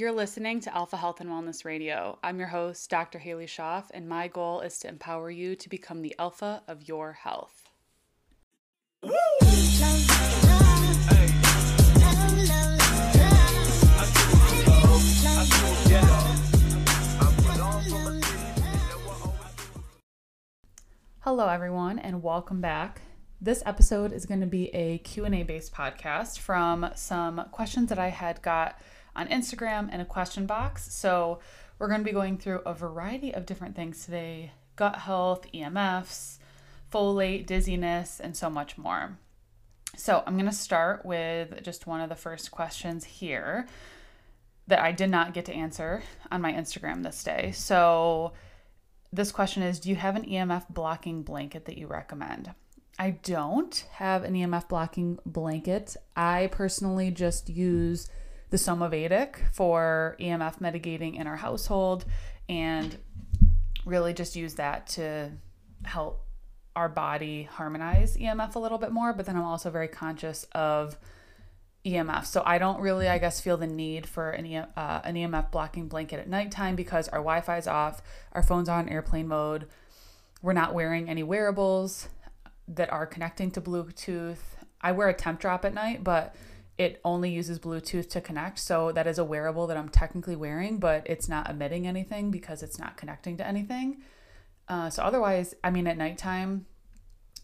You're listening to Alpha Health and Wellness Radio. I'm your host, Dr. Halie Schoff, and my goal is to empower you to become the alpha of your health. Hello everyone and welcome back. This episode is going to be a Q&A based podcast from some questions that I had got on Instagram and a question box. So, we're going to be going through a variety of different things today gut health, EMFs, folate, dizziness, and so much more. So, I'm going to start with just one of the first questions here that I did not get to answer on my Instagram this day. So, this question is Do you have an EMF blocking blanket that you recommend? I don't have an EMF blocking blanket. I personally just use the Somavedic for EMF mitigating in our household and really just use that to help our body harmonize EMF a little bit more. But then I'm also very conscious of EMF. So I don't really, I guess, feel the need for an, uh, an EMF blocking blanket at nighttime because our Wi Fi is off, our phone's on airplane mode, we're not wearing any wearables that are connecting to Bluetooth. I wear a Tempdrop at night, but it only uses Bluetooth to connect. So that is a wearable that I'm technically wearing, but it's not emitting anything because it's not connecting to anything. Uh, so otherwise, I mean, at nighttime,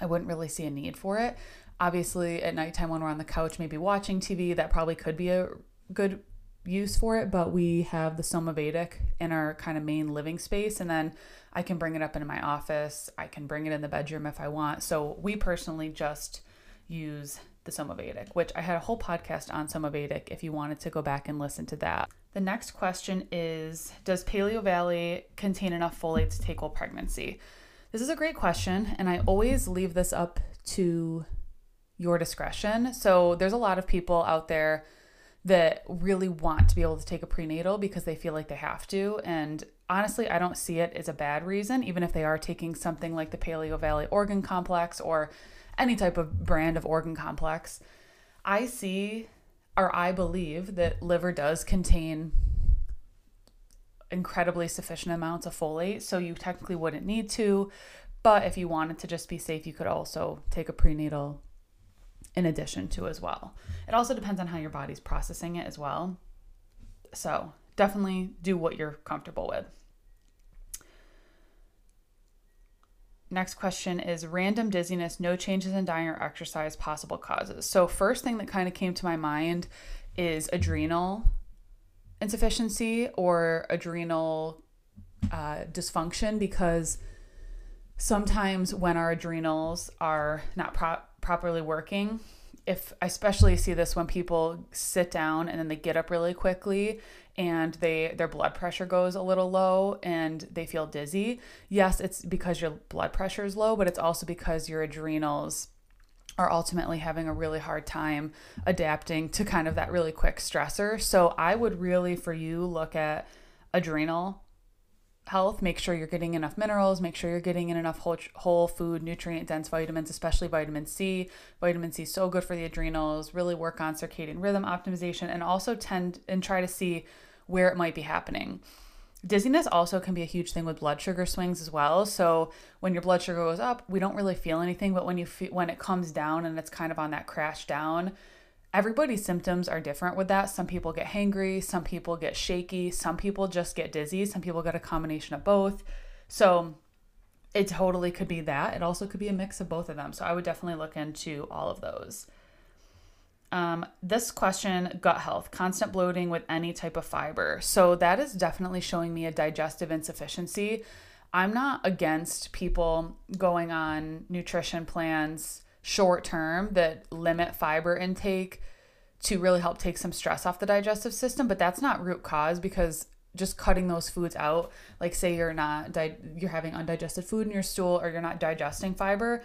I wouldn't really see a need for it. Obviously, at nighttime when we're on the couch, maybe watching TV, that probably could be a good use for it. But we have the Somavedic in our kind of main living space, and then I can bring it up into my office. I can bring it in the bedroom if I want. So we personally just use the Somavedic, which I had a whole podcast on Somavedic if you wanted to go back and listen to that. The next question is Does Paleovalley contain enough folate to take while pregnancy? This is a great question, and I always leave this up to your discretion. So there's a lot of people out there that really want to be able to take a prenatal because they feel like they have to. And honestly, I don't see it as a bad reason, even if they are taking something like the Paleovalley Organ Complex or any type of brand of organ complex, I see or I believe that liver does contain incredibly sufficient amounts of folate, so you technically wouldn't need to. But if you wanted to just be safe, you could also take a prenatal in addition to as well. It also depends on how your body's processing it as well. So definitely do what you're comfortable with. Next question is random dizziness, no changes in diet or exercise, possible causes. So, first thing that kind of came to my mind is adrenal insufficiency or adrenal uh, dysfunction because sometimes when our adrenals are not pro- properly working, if I especially see this when people sit down and then they get up really quickly and they their blood pressure goes a little low and they feel dizzy. Yes, it's because your blood pressure is low, but it's also because your adrenals are ultimately having a really hard time adapting to kind of that really quick stressor. So I would really for you look at adrenal health, make sure you're getting enough minerals, make sure you're getting in enough whole, whole food, nutrient dense vitamins, especially vitamin C. Vitamin C is so good for the adrenals. Really work on circadian rhythm optimization and also tend and try to see where it might be happening. Dizziness also can be a huge thing with blood sugar swings as well. So when your blood sugar goes up, we don't really feel anything, but when you feel, when it comes down and it's kind of on that crash down, everybody's symptoms are different with that. Some people get hangry, some people get shaky, some people just get dizzy, some people get a combination of both. So it totally could be that. It also could be a mix of both of them. So I would definitely look into all of those. Um, this question gut health, constant bloating with any type of fiber. So that is definitely showing me a digestive insufficiency. I'm not against people going on nutrition plans short term that limit fiber intake to really help take some stress off the digestive system, but that's not root cause because just cutting those foods out, like say you're not di- you're having undigested food in your stool or you're not digesting fiber,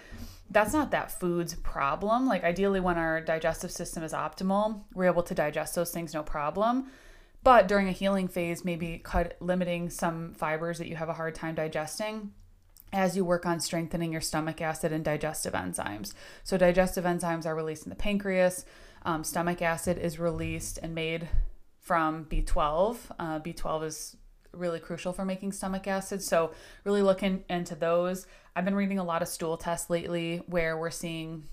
that's not that food's problem. Like ideally when our digestive system is optimal, we're able to digest those things no problem. But during a healing phase, maybe cut limiting some fibers that you have a hard time digesting as you work on strengthening your stomach acid and digestive enzymes. So, digestive enzymes are released in the pancreas. Um, stomach acid is released and made from B12. Uh, B12 is really crucial for making stomach acid. So, really looking into those. I've been reading a lot of stool tests lately where we're seeing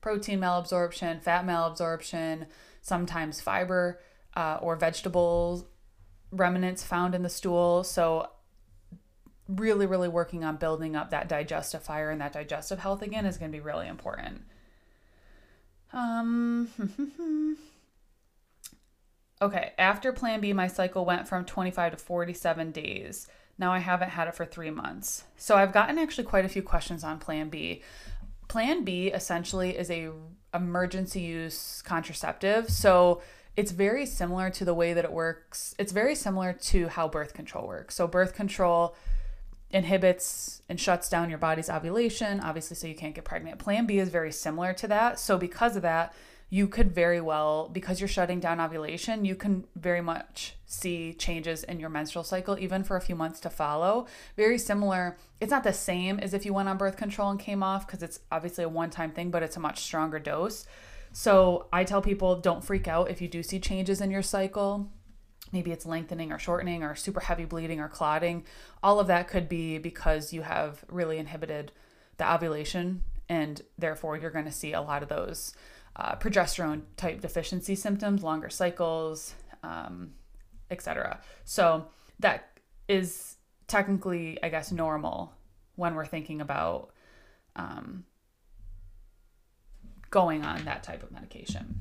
protein malabsorption, fat malabsorption, sometimes fiber uh, or vegetables remnants found in the stool. So, really, really working on building up that digestive fire and that digestive health again is going to be really important. Um, okay, after Plan B, my cycle went from 25 to 47 days. Now I haven't had it for three months. So I've gotten actually quite a few questions on Plan B. Plan B essentially is a emergency use contraceptive. So it's very similar to the way that it works. It's very similar to how birth control works. So birth control inhibits and shuts down your body's ovulation, obviously, so you can't get pregnant. Plan B is very similar to that. So, because of that, you could very well, because you're shutting down ovulation, you can very much see changes in your menstrual cycle, even for a few months to follow. Very similar. It's not the same as if you went on birth control and came off, because it's obviously a one time thing, but it's a much stronger dose. So, I tell people don't freak out if you do see changes in your cycle maybe it's lengthening or shortening or super heavy bleeding or clotting. All of that could be because you have really inhibited the ovulation, and therefore you're going to see a lot of those uh, progesterone type deficiency symptoms, longer cycles, um, etc. So that is technically, I guess, normal when we're thinking about um, going on that type of medication.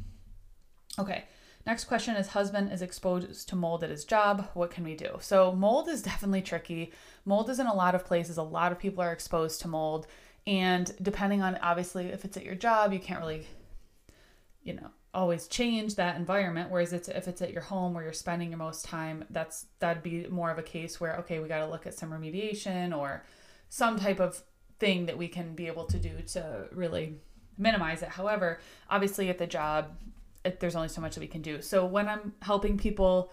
Okay, Next question is husband is exposed to mold at his job. What can we do? So, mold is definitely tricky. Mold is in a lot of places. A lot of people are exposed to mold. And depending on obviously if it's at your job, you can't really, you know, always change that environment. Whereas it's if it's at your home where you're spending your most time, that's that'd be more of a case where, okay, we gotta look at some remediation or some type of thing that we can be able to do to really minimize it. However, obviously at the job, it, there's only so much that we can do. So when I'm helping people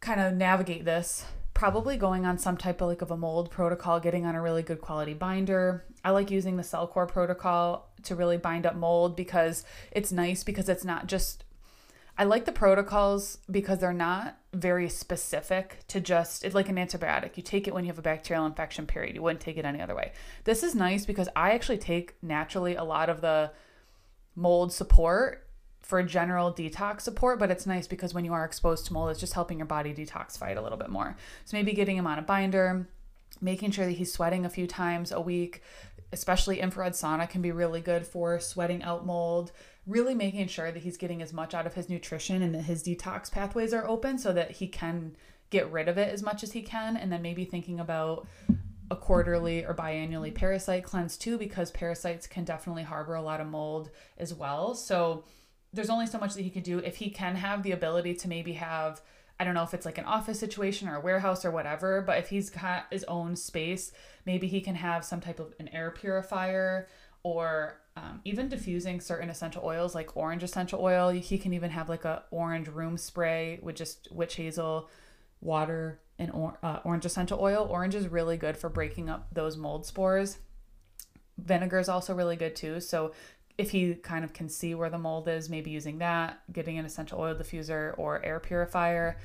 kind of navigate this, probably going on some type of like of a mold protocol, getting on a really good quality binder. I like using the Cellcore protocol to really bind up mold because it's nice because it's not just I like the protocols because they're not very specific to just it's like an antibiotic. You take it when you have a bacterial infection period. You wouldn't take it any other way. This is nice because I actually take naturally a lot of the mold support for general detox support, but it's nice because when you are exposed to mold, it's just helping your body detoxify it a little bit more. So maybe getting him on a binder, making sure that he's sweating a few times a week, especially infrared sauna can be really good for sweating out mold. Really making sure that he's getting as much out of his nutrition and that his detox pathways are open so that he can get rid of it as much as he can. And then maybe thinking about a quarterly or biannually parasite cleanse too, because parasites can definitely harbor a lot of mold as well. So there's only so much that he can do if he can have the ability to maybe have I don't know if it's like an office situation or a warehouse or whatever, but if he's got his own space, maybe he can have some type of an air purifier or um, even diffusing certain essential oils like orange essential oil. He can even have like a orange room spray with just witch hazel, water, and or, uh, orange essential oil. Orange is really good for breaking up those mold spores. Vinegar is also really good too. So if he kind of can see where the mold is, maybe using that, getting an essential oil diffuser or air purifier.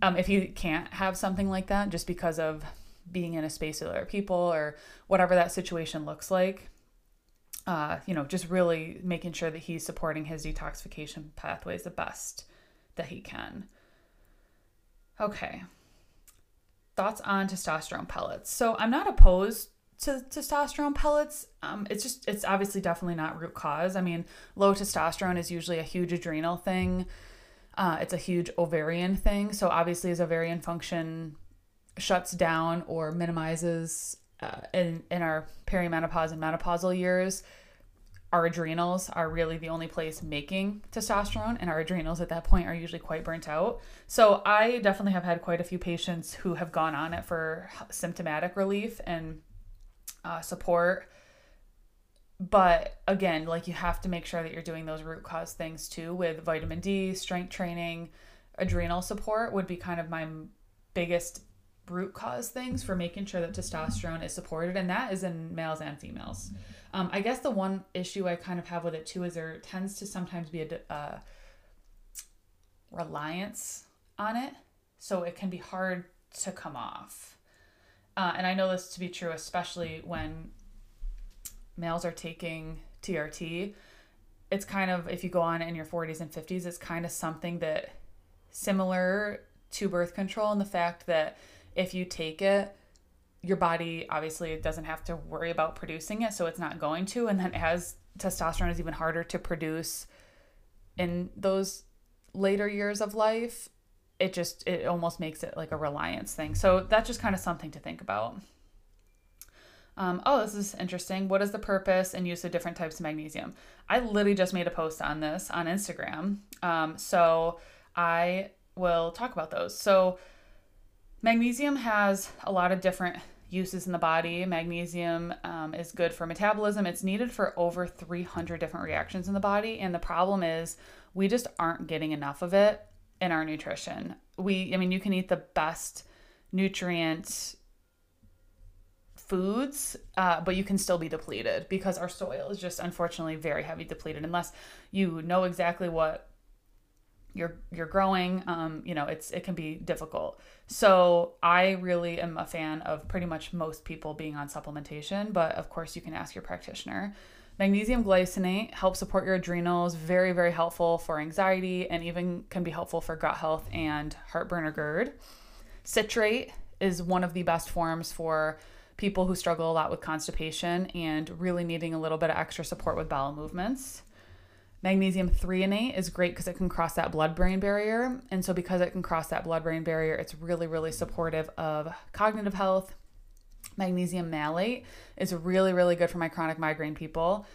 Um, if he can't have something like that just because of being in a space with other people or whatever that situation looks like, uh, you know, just really making sure that he's supporting his detoxification pathways the best that he can. Okay. Thoughts on testosterone pellets. So I'm not opposed to testosterone pellets. Um, it's just, it's obviously definitely not root cause. I mean, low testosterone is usually a huge adrenal thing. Uh, it's a huge ovarian thing. So obviously, as ovarian function shuts down or minimizes uh, in in our perimenopause and menopausal years, our adrenals are really the only place making testosterone, and our adrenals at that point are usually quite burnt out. So I definitely have had quite a few patients who have gone on it for symptomatic relief and uh, support. But again, like you have to make sure that you're doing those root cause things too with vitamin D, strength training, adrenal support would be kind of my biggest root cause things for making sure that testosterone is supported, and that is in males and females. Um, I guess the one issue I kind of have with it too is there tends to sometimes be a, uh, reliance on it. So it can be hard to come off. Uh, and I know this to be true, especially when males are taking TRT. It's kind of, if you go on in your 40s and 50s, it's kind of something that similar to birth control and the fact that if you take it, your body obviously it doesn't have to worry about producing it, so it's not going to. And then as testosterone is even harder to produce in those later years of life, it just it almost makes it like a reliance thing. So that's just kind of something to think about. Um, oh, this is interesting. What is the purpose and use of different types of magnesium? I literally just made a post on this on Instagram. Um, so I will talk about those. So, magnesium has a lot of different uses in the body. Magnesium um, is good for metabolism. It's needed for over 300 different reactions in the body. And the problem is, we just aren't getting enough of it in our nutrition. We, I mean, you can eat the best nutrient foods, uh, but you can still be depleted because our soil is just unfortunately very heavy depleted. Unless you know exactly what you're you're growing um, you know it's it can be difficult. So i really am a fan of pretty much most people being on supplementation but of course you can ask your practitioner magnesium glycinate helps support your adrenals very very helpful for anxiety and even can be helpful for gut health and heartburn or gerd citrate is one of the best forms for people who struggle a lot with constipation and really needing a little bit of extra support with bowel movements Magnesium threonate is great because it can cross that blood brain barrier. And so, because it can cross that blood brain barrier, it's really, really supportive of cognitive health. Magnesium malate is really, really good for my chronic migraine people.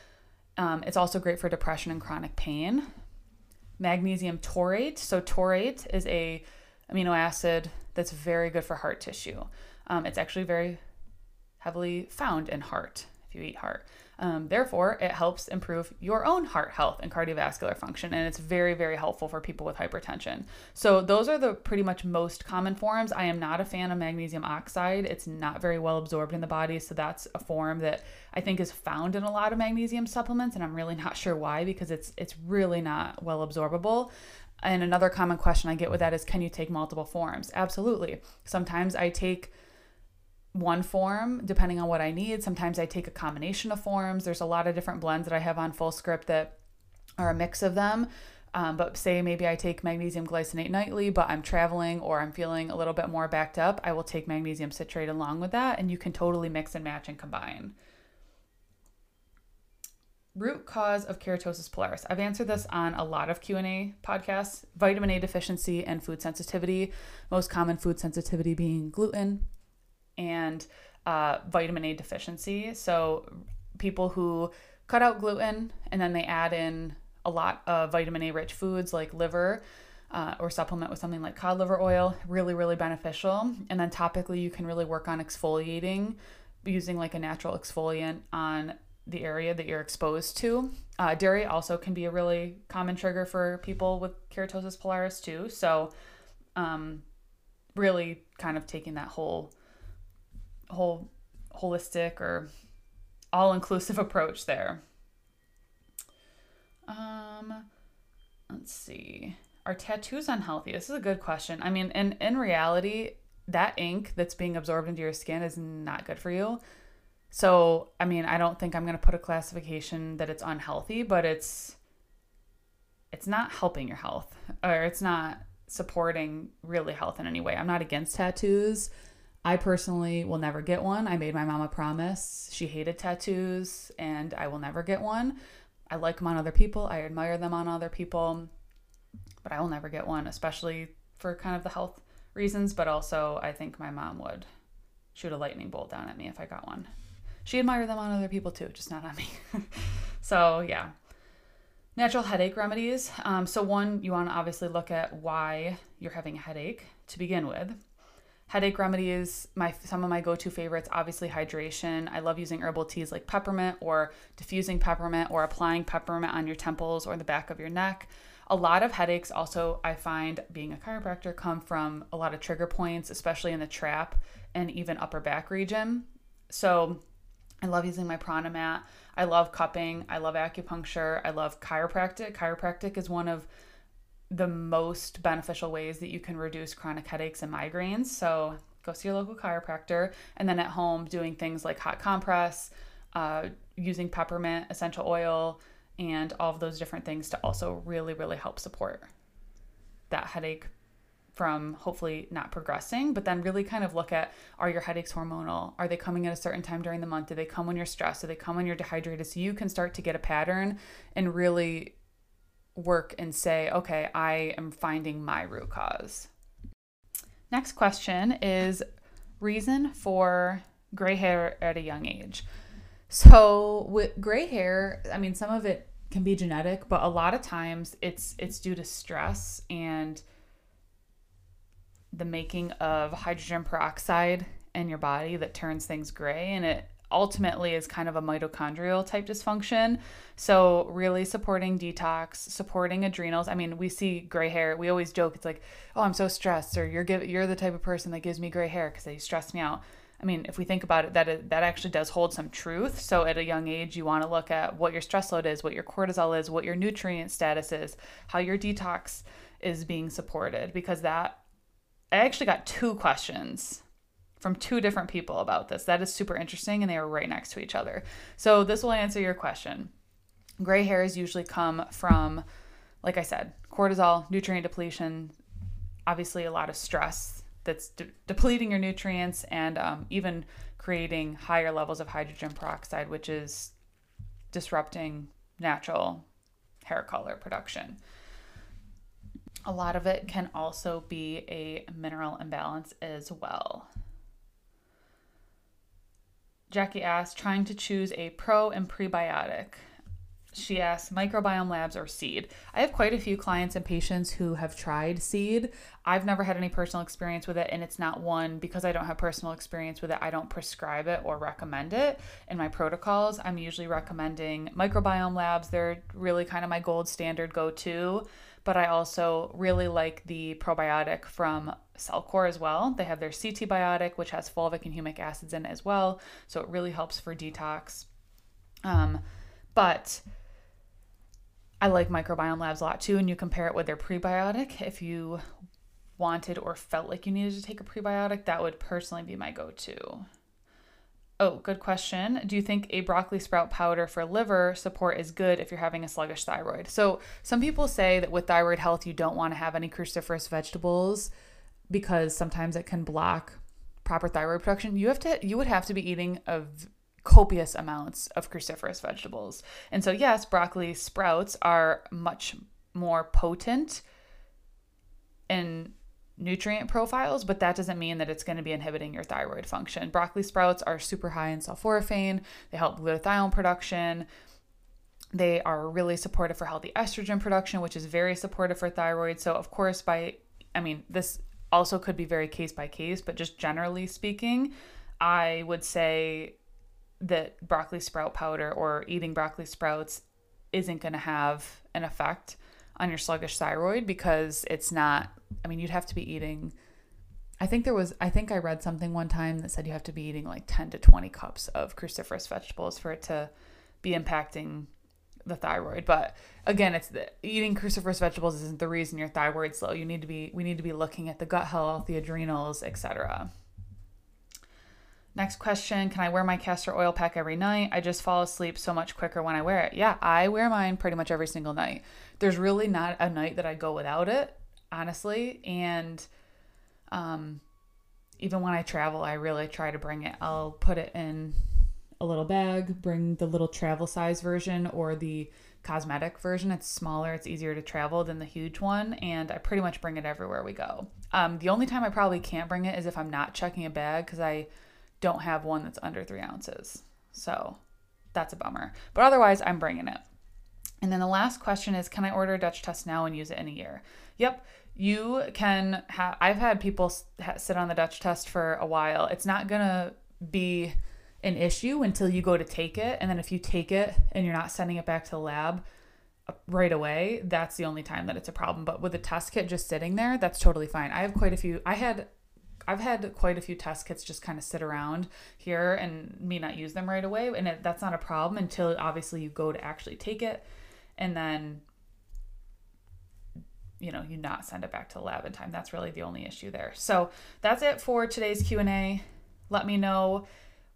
Um, it's also great for depression and chronic pain. Magnesium taurate. So, taurate is a amino acid that's very good for heart tissue. Um, it's actually very heavily found in heart if you eat heart. Um, therefore, it helps improve your own heart health and cardiovascular function, and it's very, very helpful for people with hypertension. So, those are the pretty much most common forms. I am not a fan of magnesium oxide, it's not very well absorbed in the body, so that's a form that I think is found in a lot of magnesium supplements, and I'm really not sure why because it's it's really not well absorbable. And another common question I get with that is can you take multiple forms? Absolutely. Sometimes I take one form depending on what I need. Sometimes I take a combination of forms. There's a lot of different blends that I have on Fullscript that are a mix of them. Um, but say maybe I take magnesium glycinate nightly, but I'm traveling or I'm feeling a little bit more backed up, I will take magnesium citrate along with that, and you can totally mix and match and combine. Root cause of keratosis pilaris. I've answered this on a lot of Q&A podcasts. Vitamin A deficiency and food sensitivity. Most common food sensitivity being gluten, and uh, vitamin A deficiency. So, people who cut out gluten and then they add in a lot of vitamin A rich foods like liver uh, or supplement with something like cod liver oil, really, really beneficial. And then topically, you can really work on exfoliating using like a natural exfoliant on the area that you're exposed to. Uh, dairy also can be a really common trigger for people with keratosis pilaris too. So, um, really kind of taking that whole whole holistic or all inclusive approach there. Um, let's see. Are tattoos unhealthy? This is a good question. I mean, in in reality, that ink that's being absorbed into your skin is not good for you. So, I mean, I don't think I'm going to put a classification that it's unhealthy, but it's it's not helping your health or it's not supporting really health in any way. I'm not against tattoos. I personally will never get one. I made my mom a promise. She hated tattoos, and I will never get one. I like them on other people, I admire them on other people, but I will never get one, especially for kind of the health reasons. But also, I think my mom would shoot a lightning bolt down at me if I got one. She admired them on other people too, just not on me. so, yeah. Natural headache remedies. Um, so, one, you want to obviously look at why you're having a headache to begin with headache remedies my some of my go-to favorites obviously hydration. I love using herbal teas like peppermint or diffusing peppermint or applying peppermint on your temples or the back of your neck. A lot of headaches also i find being a chiropractor come from a lot of trigger points especially in the trap and even upper back region. So i love using my Pranamat. I love cupping. I love acupuncture. I love chiropractic. Chiropractic is one of the most beneficial ways that you can reduce chronic headaches and migraines. So go see your local chiropractor, and then at home doing things like hot compress, uh, using peppermint essential oil, and all of those different things to also really, really help support that headache from hopefully not progressing, but then really kind of look at are your headaches hormonal? Are they coming at a certain time during the month? Do they come when you're stressed? Do they come when you're dehydrated? So you can start to get a pattern and really work and say, okay, I am finding my root cause. Next question is reason for gray hair at a young age. So with gray hair, I mean some of it can be genetic, but a lot of times it's it's due to stress and the making of hydrogen peroxide in your body that turns things gray and it ultimately is kind of a mitochondrial type dysfunction. So, really supporting detox, supporting adrenals. I mean, we see gray hair. We always joke it's like, "Oh, I'm so stressed," or "You're give, you're the type of person that gives me gray hair because they stress me out." I mean, if we think about it, that is, that actually does hold some truth. So, at a young age, you want to look at what your stress load is, what your cortisol is, what your nutrient status is, how your detox is being supported, because that I actually got two questions from two different people about this. That is super interesting, and they are right next to each other. So, this will answer your question. Gray hairs usually come from, like I said, cortisol, nutrient depletion, obviously, a lot of stress that's de- depleting your nutrients, and um, even creating higher levels of hydrogen peroxide, which is disrupting natural hair color production. A lot of it can also be a mineral imbalance as well. Jackie asked, trying to choose a pro and prebiotic. She asked, microbiome labs or seed. I have quite a few clients and patients who have tried seed. I've never had any personal experience with it, and it's not one because I don't have personal experience with it. I don't prescribe it or recommend it in my protocols. I'm usually recommending microbiome labs. They're really kind of my gold standard go to but I also really like the probiotic from Cellcore as well. They have their CT Biotic, which has fulvic and humic acids in it as well, so it really helps for detox. Um, but I like Microbiome Labs a lot too, and you compare it with their prebiotic. If you wanted or felt like you needed to take a prebiotic, that would personally be my go to. Oh, good question. Do you think a broccoli sprout powder for liver support is good if you're having a sluggish thyroid? So, some people say that with thyroid health, you don't want to have any cruciferous vegetables because sometimes it can block proper thyroid production. You have to you would have to be eating a copious amounts of cruciferous vegetables. And so yes, broccoli sprouts are much more potent in nutrient profiles, but that doesn't mean that it's going to be inhibiting your thyroid function. Broccoli sprouts are super high in sulforaphane, they help glutathione production. They are really supportive for healthy estrogen production, which is very supportive for thyroid. So, of course, by, I mean, this also could be very case by case, but just generally speaking, I would say that broccoli sprout powder or eating broccoli sprouts isn't going to have an effect on your sluggish thyroid because it's not I mean, you'd have to be eating. I think there was, I think I read something one time that said you have to be eating like 10 to 20 cups of cruciferous vegetables for it to be impacting the thyroid. But again, it's the, eating cruciferous vegetables isn't the reason your thyroid's low. You need to be, we need to be looking at the gut health, the adrenals, etc. Next question Can I wear my castor oil pack every night? I just fall asleep so much quicker when I wear it. Yeah, I wear mine pretty much every single night. There's really not a night that I go without it honestly. And um, even when I travel, I really try to bring it. I'll put it in a little bag, bring the little travel size version or the cosmetic version. It's smaller, it's easier to travel than the huge one, and I pretty much bring it everywhere we go. Um, the only time I probably can't bring it is if I'm not checking a bag because I don't have one that's under three ounces. So that's a bummer. But otherwise, I'm bringing it. And then the last question is Can I order a Dutch test now and use it in a year? Yep you can have i've had people sit on the dutch test for a while it's not going to be an issue until you go to take it and then if you take it and you're not sending it back to the lab uh, right away that's the only time that it's a problem but with the test kit just sitting there that's totally fine i have quite a few i had I've had quite a few test kits just kind of sit around here and me not use them right away. And it, that's not a problem until obviously you go to actually take it. And then you know, you not send it back to the lab in time. That's really the only issue there. So that's it for today's Q&A. Let me know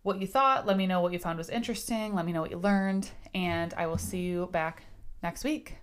what you thought. Let me know what you found was interesting. Let me know what you learned. And I will see you back next week.